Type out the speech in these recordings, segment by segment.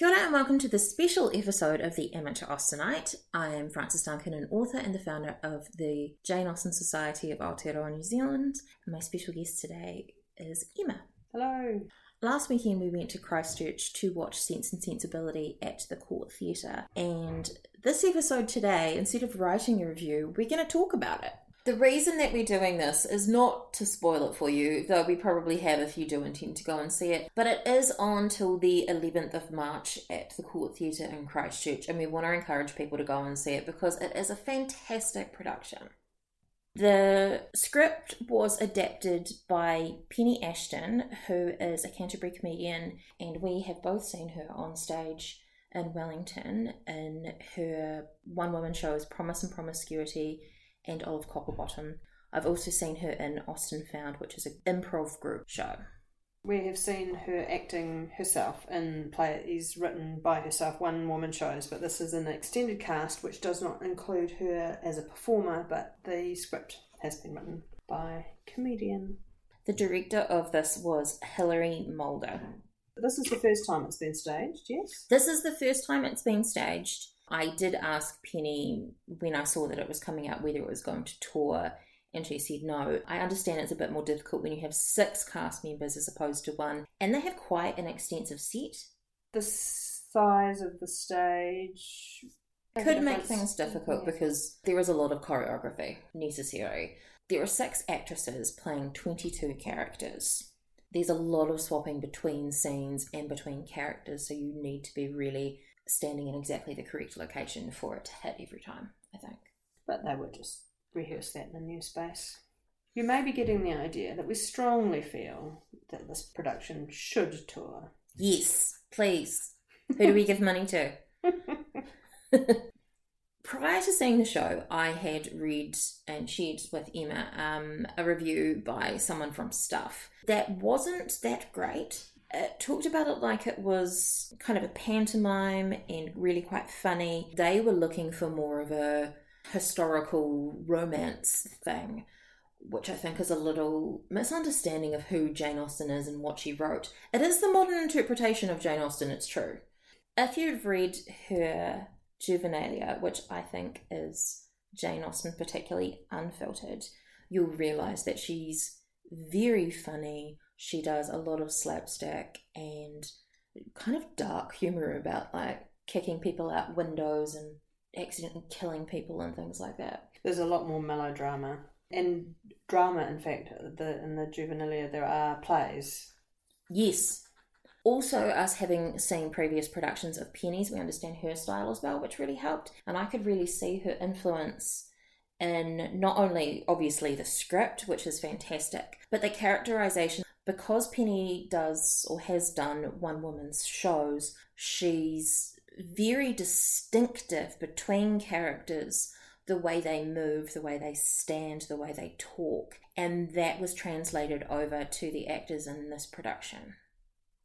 Kia ora and welcome to this special episode of the Amateur Austenite. I am Frances Duncan, an author and the founder of the Jane Austen Society of Aotearoa New Zealand. And my special guest today is Emma. Hello. Last weekend we went to Christchurch to watch Sense and Sensibility at the Court Theatre. And this episode today, instead of writing a review, we're going to talk about it. The reason that we're doing this is not to spoil it for you, though we probably have if you do intend to go and see it, but it is on till the 11th of March at the Court Theatre in Christchurch, and we want to encourage people to go and see it because it is a fantastic production. The script was adapted by Penny Ashton, who is a Canterbury comedian, and we have both seen her on stage in Wellington in her one woman shows Promise and Promiscuity and Olive Copperbottom. I've also seen her in Austen Found, which is an improv group show. We have seen her acting herself in plays written by herself, one woman shows, but this is an extended cast which does not include her as a performer, but the script has been written by comedian. The director of this was Hilary Mulder. This is the first time it's been staged, yes? This is the first time it's been staged. I did ask Penny when I saw that it was coming out whether it was going to tour, and she said no. I understand it's a bit more difficult when you have six cast members as opposed to one, and they have quite an extensive set. The size of the stage could make things difficult yeah. because there is a lot of choreography necessary. There are six actresses playing 22 characters. There's a lot of swapping between scenes and between characters, so you need to be really standing in exactly the correct location for it to hit every time, I think. But they would just rehearse that in a new space. You may be getting the idea that we strongly feel that this production should tour. Yes, please. Who do we give money to? Prior to seeing the show, I had read and shared with Emma um, a review by someone from Stuff that wasn't that great it talked about it like it was kind of a pantomime and really quite funny. They were looking for more of a historical romance thing, which I think is a little misunderstanding of who Jane Austen is and what she wrote. It is the modern interpretation of Jane Austen, it's true. If you've read her Juvenilia, which I think is Jane Austen particularly unfiltered, you'll realise that she's very funny, she does a lot of slapstick and kind of dark humor about like kicking people out windows and accidentally killing people and things like that. There's a lot more melodrama and drama. In fact, the in the juvenilia there are plays. Yes. Also, us having seen previous productions of Penny's, we understand her style as well, which really helped. And I could really see her influence in not only obviously the script, which is fantastic, but the characterization because Penny does or has done one woman's shows, she's very distinctive between characters the way they move, the way they stand, the way they talk. And that was translated over to the actors in this production.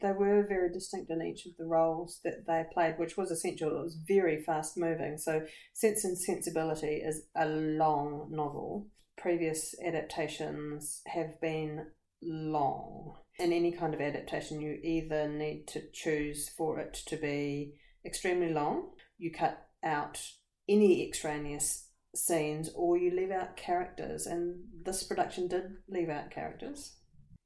They were very distinct in each of the roles that they played, which was essential. It was very fast moving. So, Sense and Sensibility is a long novel. Previous adaptations have been long. In any kind of adaptation, you either need to choose for it to be extremely long, you cut out any extraneous scenes, or you leave out characters, and this production did leave out characters.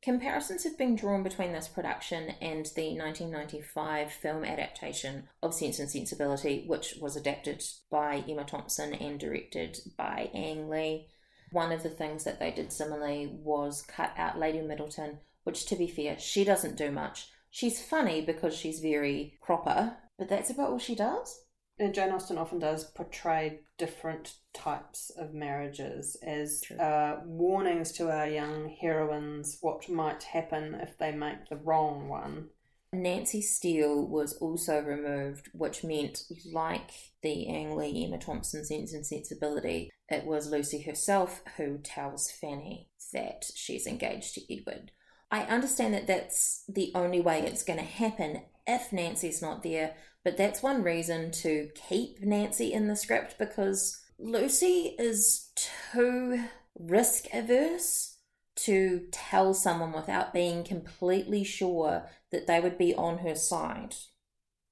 Comparisons have been drawn between this production and the 1995 film adaptation of Sense and Sensibility, which was adapted by Emma Thompson and directed by Ang Lee. One of the things that they did similarly was cut out Lady Middleton, which, to be fair, she doesn't do much. She's funny because she's very proper, but that's about all she does. And Jane Austen often does portray different types of marriages as uh, warnings to our young heroines what might happen if they make the wrong one. Nancy Steele was also removed, which meant, like the Ang Lee Emma Thompson Sense and Sensibility, it was Lucy herself who tells Fanny that she's engaged to Edward. I understand that that's the only way it's going to happen if Nancy's not there, but that's one reason to keep Nancy in the script because Lucy is too risk averse to tell someone without being completely sure that they would be on her side.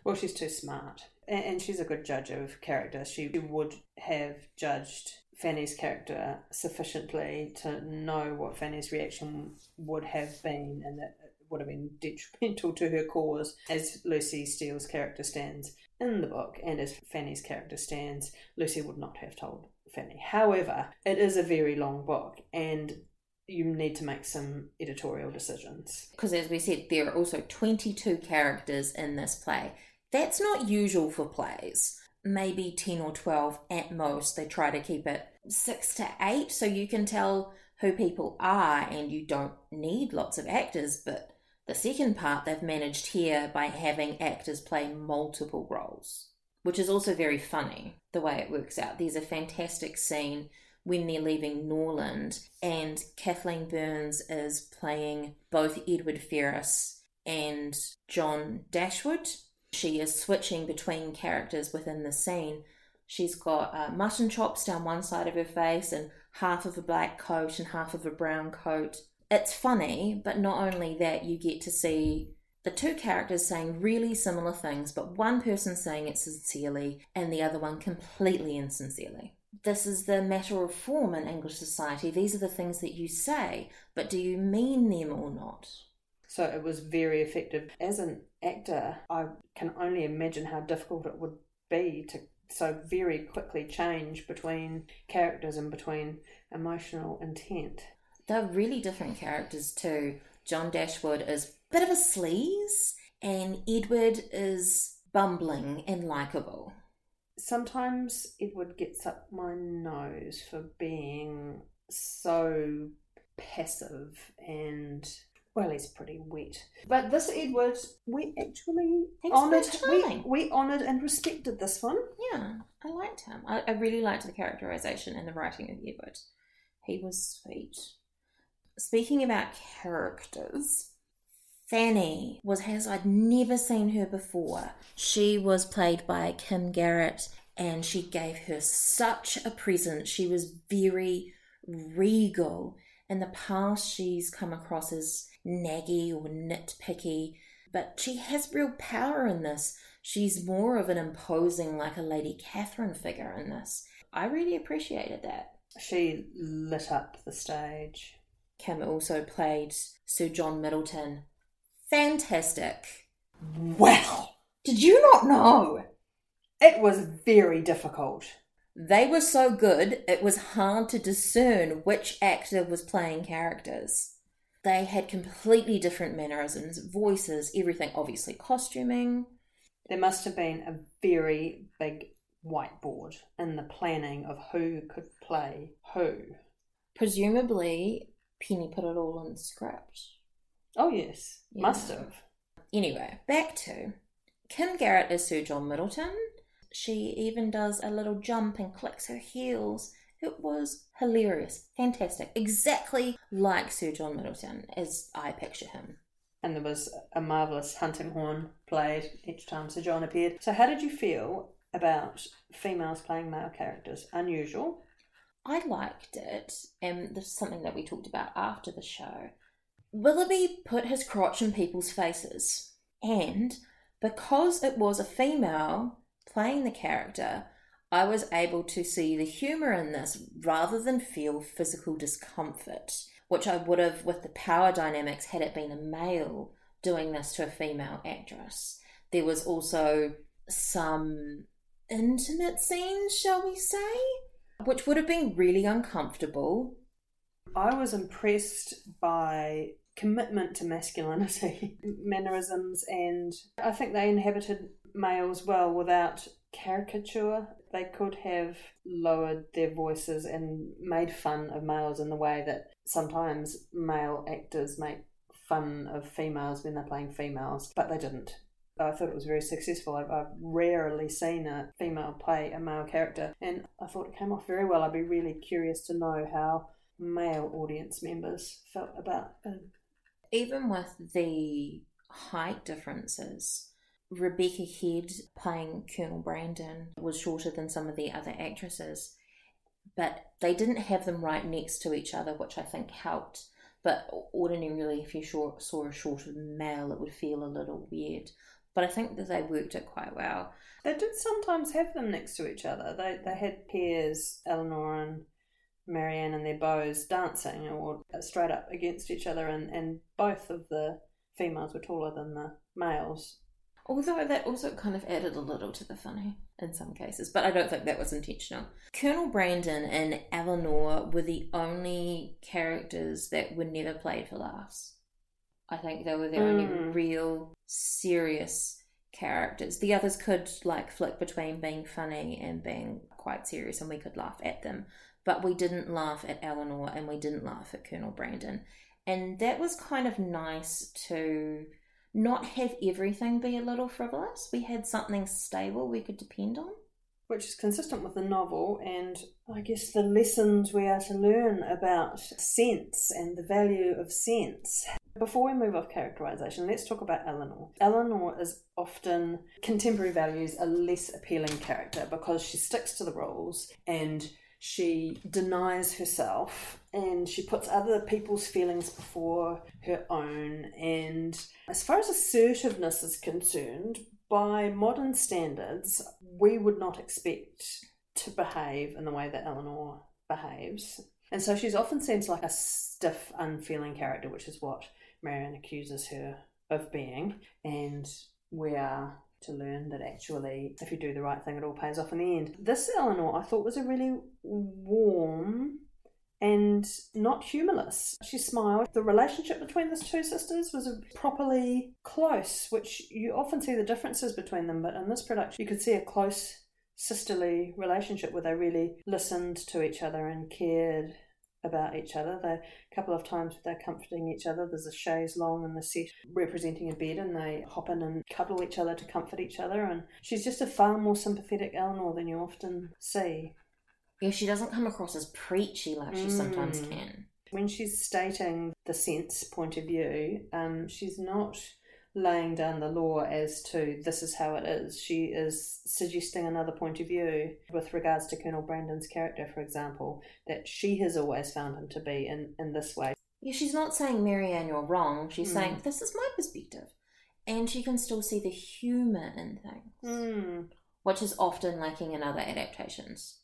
Well, she's too smart. And, she's a good judge of character. She would have judged Fanny's character sufficiently to know what Fanny's reaction would have been and that it would have been detrimental to her cause as Lucy Steele's character stands in the book and as Fanny's character stands, Lucy would not have told Fanny. However, it is a very long book and you need to make some editorial decisions. Because as we said, there are also 22 characters in this play. That's not usual for plays. Maybe 10 or 12 at most. They try to keep it 6 to 8 so you can tell who people are and you don't need lots of actors. But the second part they've managed here by having actors play multiple roles, which is also very funny the way it works out. There's a fantastic scene when they're leaving Norland, and Kathleen Burns is playing both Edward Ferrars and John Dashwood. She is switching between characters within the scene. She's got uh, mutton chops down one side of her face and half of a black coat and half of a brown coat. It's funny, but not only that, you get to see the two characters saying really similar things, but one person saying it sincerely and the other one completely insincerely this is the matter of form in English society. These are the things that you say, but do you mean them or not? So it was very effective. As an actor, I can only imagine how difficult it would be to so very quickly change between characters and between emotional intent. They're really different characters too. John Dashwood is a bit of a sleaze, and Edward is bumbling and likable sometimes Edward gets up my nose for being so passive and well, he's pretty wet. But this Edward, we actually honoured. We, we honoured and respected this one. Yeah, I liked him. I, I really liked the characterization and the writing of Edward. He was sweet. Speaking about characters, Fanny was as I'd never seen her before. She was played by Kim Garrett and she gave her such a presence. She was very regal. In the past, she's come across as naggy or nitpicky, but she has real power in this. She's more of an imposing, like a Lady Catherine figure in this. I really appreciated that. She lit up the stage. Kim also played Sir John Middleton fantastic. Well, did you not know? It was very difficult. They were so good, it was hard to discern which actor was playing characters. They had completely different mannerisms, voices, everything, obviously, costuming. There must have been a very big whiteboard in the planning of who could play who. Presumably, Penny put it all in the script. Oh, yes. Must have. Anyway, back to Kim Garrett is Sir John Middleton. She even does a little jump and clicks her heels. It was hilarious, fantastic, exactly like Sir John Middleton as I picture him. And there was a marvellous hunting horn played each time Sir John appeared. So, how did you feel about females playing male characters? Unusual? I liked it, and this is something that we talked about after the show. Willoughby put his crotch in people's faces, and because it was a female playing the character, I was able to see the humour in this rather than feel physical discomfort, which I would have with the power dynamics had it been a male doing this to a female actress. There was also some intimate scenes, shall we say, which would have been really uncomfortable I was impressed by commitment to masculinity, mannerisms, and I think they inhabited males well without caricature. They could have lowered their voices and made fun of males in the way that sometimes male actors make fun of females when they're playing females, but they didn't. I thought it was very successful. I've, I've, rarely seen a female play a male character, and I thought it came off very well. I'd be really curious to know how male audience members felt about it. Even with the height differences, Rebecca Head playing Colonel Brandon was shorter than some of the other actresses, but they didn't have them right next to each other, which I think helped. But ordinarily, if you saw a shorter male, it would feel a little weird. but I think that they worked it quite well. They did sometimes have them next to each other. They they had pairs, Elinor and Marianne and their bows dancing or straight up against each other, and, and both of the females were taller than the males. Although that also kind of added a little to the funny in some cases, but I don't think that was intentional. Colonel Brandon and Elinor were the only characters that were never played for laughs. I think they were the mm. only hmm. real serious characters. The others could like flick between being funny and being quite serious, and we could laugh at them. But we didn't laugh at Elinor and we didn't laugh at Colonel Brandon. And that was kind of nice to not have everything be a little frivolous. We had something stable we could depend on. Which is consistent with the novel, and I guess the lessons we are to learn about sense and the value of sense. Before we move off characterization, let's talk about Elinor. Elinor is often, contemporary values, a less appealing character because she sticks to the rules and she denies herself and she puts other people's feelings before her own. And as far as assertiveness is concerned, by modern standards, we would not expect to behave in the way that Elinor behaves. And so she's often seems like a stiff, unfeeling character, which is what Marianne accuses her of being. And we are to learn that actually, if you do the right thing, it all pays off in the end. This Elinor, I thought, was a really warm and not humorless. She smiled. The relationship between these two sisters was properly close, which you often see the differences between them, but in this production, you could see a close sisterly relationship where they really listened to each other and cared about each other. They, a couple of times they're comforting each other. There's a chaise long and the set representing a bed, and they hop in and cuddle each other to comfort each other. And she's just a far more sympathetic Elinor than you often see. Yeah, she doesn't come across as preachy like she mm. sometimes can. When she's stating the sense point of view, um, she's not laying down the law as to this is how it is. She is suggesting another point of view with regards to Colonel Brandon's character, for example, that she has always found him to be in, in this way. Yeah, she's not saying Marianne, you're wrong. She's mm. saying this is my perspective. And she can still see the humour in things, mm. which is often lacking in other adaptations.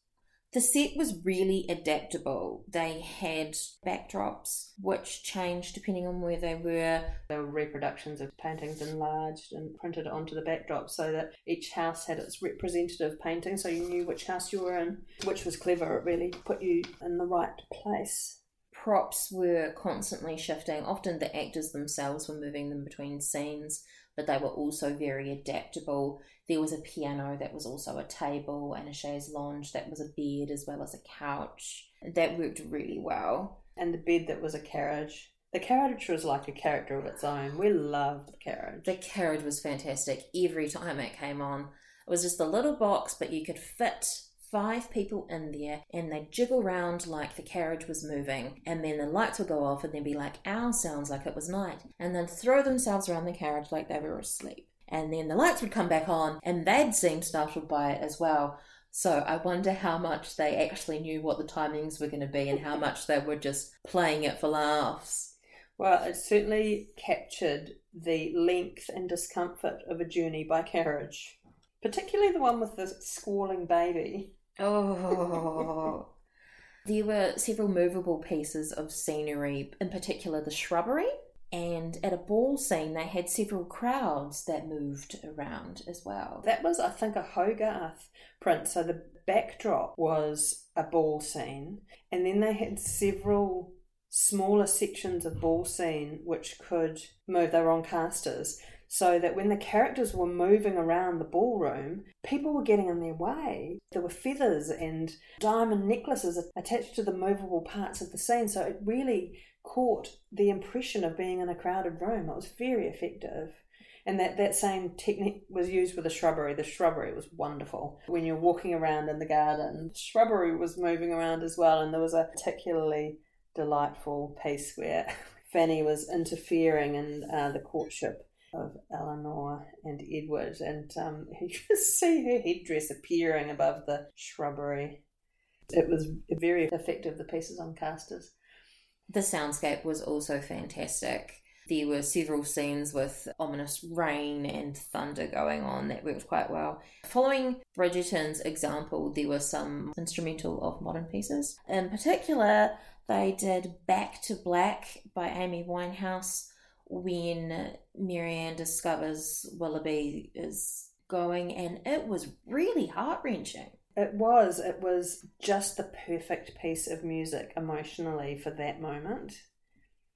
The set was really adaptable. They had backdrops which changed depending on where they were. There were reproductions of paintings enlarged and printed onto the backdrop so that each house had its representative painting so you knew which house you were in, which was clever. It really put you in the right place props were constantly shifting. Often the actors themselves were moving them between scenes, but they were also very adaptable. There was a piano that was also a table and a chaise lounge that was a bed as well as a couch. That worked really well. And the bed that was a carriage. The carriage was like a character of its own. We loved the carriage. The carriage was fantastic. Every time it came on, it was just a little box, but you could fit five people in there and they'd jiggle around like the carriage was moving and then the lights would go off and they'd be like ow sounds like it was night and then throw themselves around the carriage like they were asleep and then the lights would come back on and they'd seem startled by it as well so I wonder how much they actually knew what the timings were going to be and how much they were just playing it for laughs. Well, it certainly captured the length and discomfort of a journey by carriage, particularly the one with the squalling baby. Oh. there were several movable pieces of scenery, in particular the shrubbery. And at a ball scene, they had several crowds that moved around as well. That was, I think, a Hogarth print. So the backdrop was a ball scene, and then they had several smaller sections of ball scene which could move. They were on casters so that when the characters were moving around the ballroom, people were getting in their way. There were feathers and diamond necklaces attached to the movable parts of the scene, so it really caught the impression of being in a crowded room. It was very effective. And that, that same technique was used with the shrubbery. The shrubbery was wonderful. When you're walking around in the garden, the shrubbery was moving around as well, and there was a particularly delightful piece where Fanny was interfering in uh, the courtship of Elinor and Edward, and um, you could see her headdress appearing above the shrubbery. It was very effective, the pieces on casters. The soundscape was also fantastic. There were several scenes with ominous rain and thunder going on that worked quite well. Following Bridgerton's example, there were some instrumental of modern pieces. In particular, they did Back to Black by Amy Winehouse when Marianne discovers Willoughby is going, and it was really heart wrenching. It was. It was just the perfect piece of music emotionally for that moment.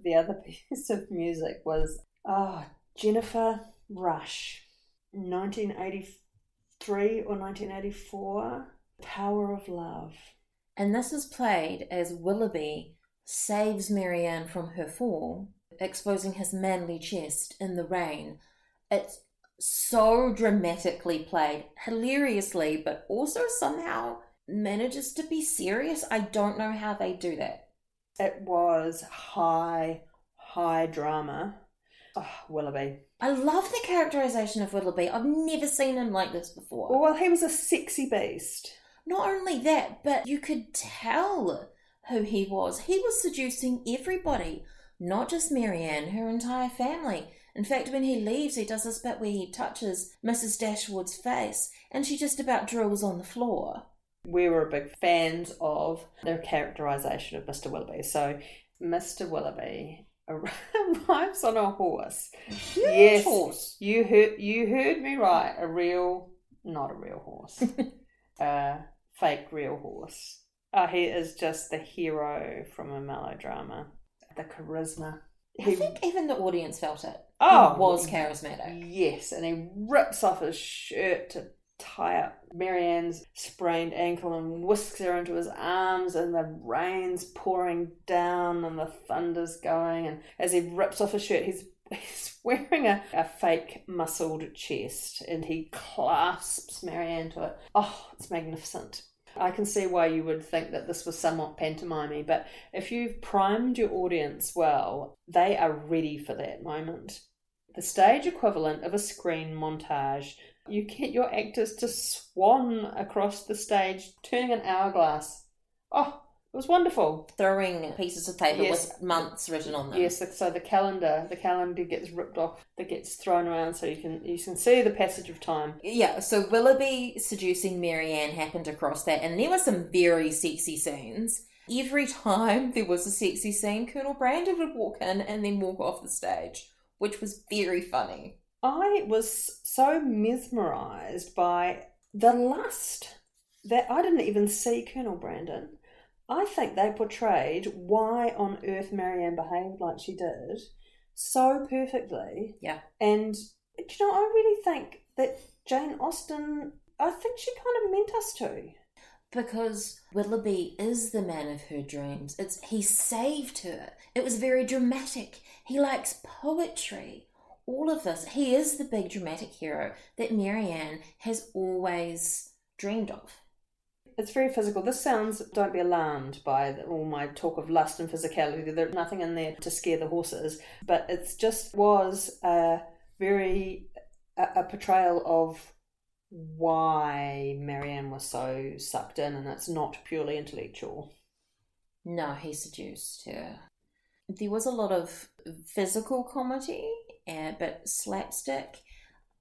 The other piece of music was oh, Jennifer Rush, 1983 or 1984, Power of Love. And this is played as Willoughby saves Marianne from her fall, exposing his manly chest in the rain. It's so dramatically played, hilariously, but also somehow manages to be serious. I don't know how they do that. It was high, high drama. Oh, Willoughby. I love the characterization of Willoughby. I've never seen him like this before. Well, he was a sexy beast. Not only that, but you could tell who he was. He was seducing everybody, not just Marianne, her entire family. In fact, when he leaves, he does this bit where he touches Mrs. Dashwood's face and she just about drills on the floor. We were big fans of their characterization of Mr. Willoughby. So, Mr. Willoughby arrives on a horse. Huge yes, horse. You heard, you heard me right. A real, not a real horse. a fake real horse. Uh, he is just the hero from a melodrama. The charisma. He, I think even the audience felt it. Oh, he was charismatic. Yes, and he rips off his shirt to tie up Marianne's sprained ankle and whisks her into his arms, and the rain's pouring down and the thunder's going. And as he rips off his shirt, he's he's wearing a, a fake muscled chest and he clasps Marianne to it. Oh, it's magnificent. I can see why you would think that this was somewhat pantomime but if you've primed your audience well, they are ready for that moment. The stage equivalent of a screen montage. You get your actors to swan across the stage, turning an hourglass. Oh, was wonderful. Throwing pieces of paper yes. with months written on them. Yes, so the calendar, the calendar gets ripped off, that gets thrown around, so you can you can see the passage of time. Yeah, so Willoughby seducing Marianne happened across that, and there were some very sexy scenes. Every time there was a sexy scene, Colonel Brandon would walk in and then walk off the stage, which was very funny. I was so mesmerized by the lust that I didn't even see Colonel Brandon. I think they portrayed why on earth Marianne behaved like she did so perfectly. Yeah. And you know, I really think that Jane Austen, I think she kind of meant us to. Because Willoughby is the man of her dreams. It's he saved her. It was very dramatic. He likes poetry. All of this. He is the big dramatic hero that Marianne has always dreamed of it's very physical. This sounds, don't be alarmed by all my talk of lust and physicality. There's nothing in there to scare the horses, but it just was a very, a, a portrayal of why Marianne was so sucked in, and it's not purely intellectual. No, he seduced her. There was a lot of physical comedy, uh, but slapstick.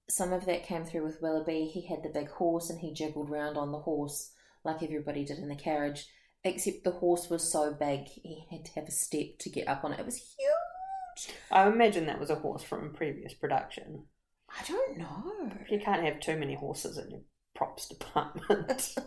Some of that came through with Willoughby. He had the big horse and he jiggled round on the horse like everybody did in the carriage, except the horse was so big he had to have a step to get up on it. It was huge. I imagine that was a horse from a previous production. I don't know. You can't have too many horses in your props department.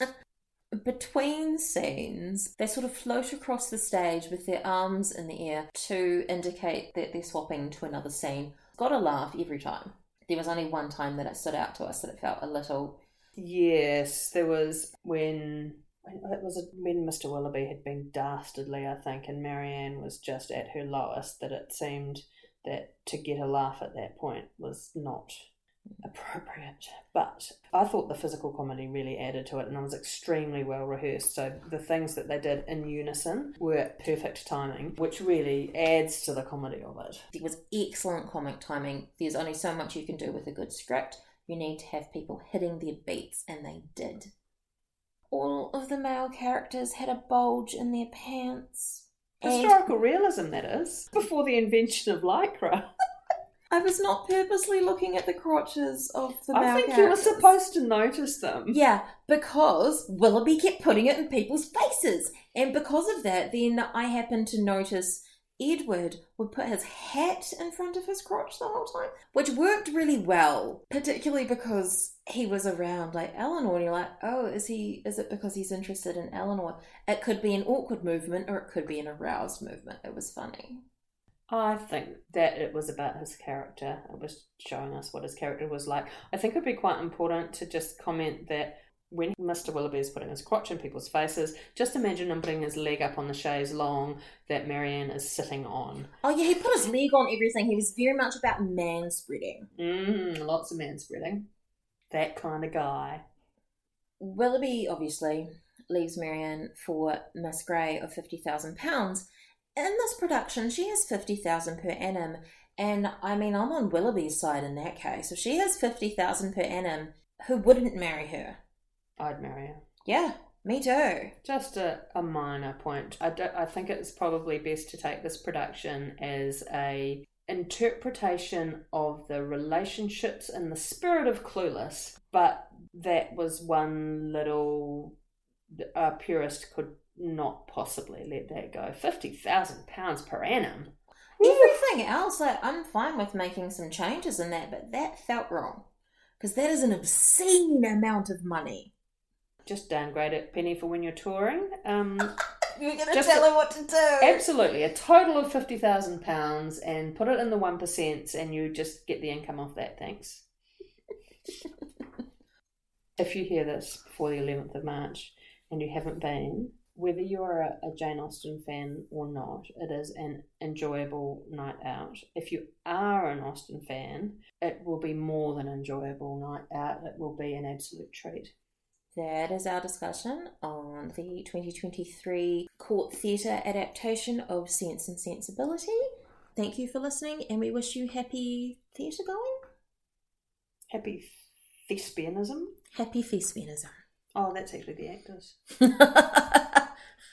Between scenes, they sort of float across the stage with their arms in the air to indicate that they're swapping to another scene. Got a laugh every time. There was only one time that it stood out to us that it felt a little Yes, there was when it was when Mr. Willoughby had been dastardly, I think, and Marianne was just at her lowest. That it seemed that to get a laugh at that point was not appropriate. But I thought the physical comedy really added to it, and it was extremely well rehearsed. So the things that they did in unison were perfect timing, which really adds to the comedy of it. It was excellent comic timing. There's only so much you can do with a good script. You need to have people hitting their beats, and they did. All of the male characters had a bulge in their pants. Historical realism, that is. Before the invention of Lycra. I was not purposely looking at the crotches of the I think you were supposed to notice them. Yeah, because Willoughby kept putting it in people's faces. And because of that, then I happened to notice Edward would put his hat in front of his crotch the whole time, which worked really well, particularly because he was around like Elinor. And you're like, oh, is he? Is it because he's interested in Elinor? It could be an awkward movement, or it could be an aroused movement. It was funny. I think that it was about his character. It was showing us what his character was like. I think it would be quite important to just comment that when Mr. Willoughby is putting his crotch in people's faces, just imagine him putting his leg up on the chaise long that Marianne is sitting on. Oh yeah, he put his leg on everything. He was very much about man spreading. Mmm, lots of man spreading. That kind of guy. Willoughby obviously leaves Marianne for Miss Grey of fifty thousand pounds. In this production, she has fifty thousand per annum, and I mean I'm on Willoughby's side in that case. If she has fifty thousand per annum, who wouldn't marry her? I'd marry her. Yeah, me too. Just a, a minor point. I, do, I think it's probably best to take this production as a interpretation of the relationships in the spirit of Clueless, but that was one little a purist could not possibly let that go. Fifty thousand pounds per annum. Everything else, like, I'm fine with making some changes in that, but that felt wrong because that is an obscene amount of money. Just downgrade it, Penny, for when you're touring. Um, You're gonna tell a- her what to do. absolutely, a total of fifty thousand pounds, and put it in the one percent, and you just get the income off that. Thanks. if you hear this before the eleventh of March and you haven't been, whether you're a, a Jane Austen fan or not, it is an enjoyable night out. If you are an Austen fan, it will be more than enjoyable night out. It will be an absolute treat. That is our discussion on the 2023 Court Theatre adaptation of Sense and Sensibility. Thank you for listening, and we wish you happy theatre going. Happy thespianism. Happy thespianism. Oh, that's actually the actors.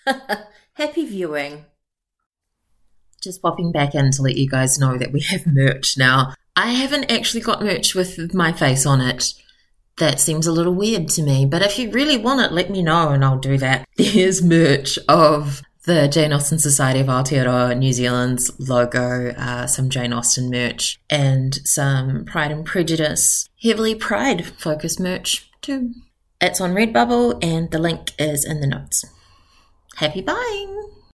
happy viewing. Just popping back in to let you guys know that we have merch now. I haven't actually got merch with my face on it. That seems a little weird to me, but if you really want it, let me know and I'll do that. There's merch of the Jane Austen Society of Aotearoa New Zealand's logo, uh, some Jane Austen merch, and some Pride and Prejudice, heavily Pride focused merch too. It's on Redbubble and the link is in the notes. Happy buying!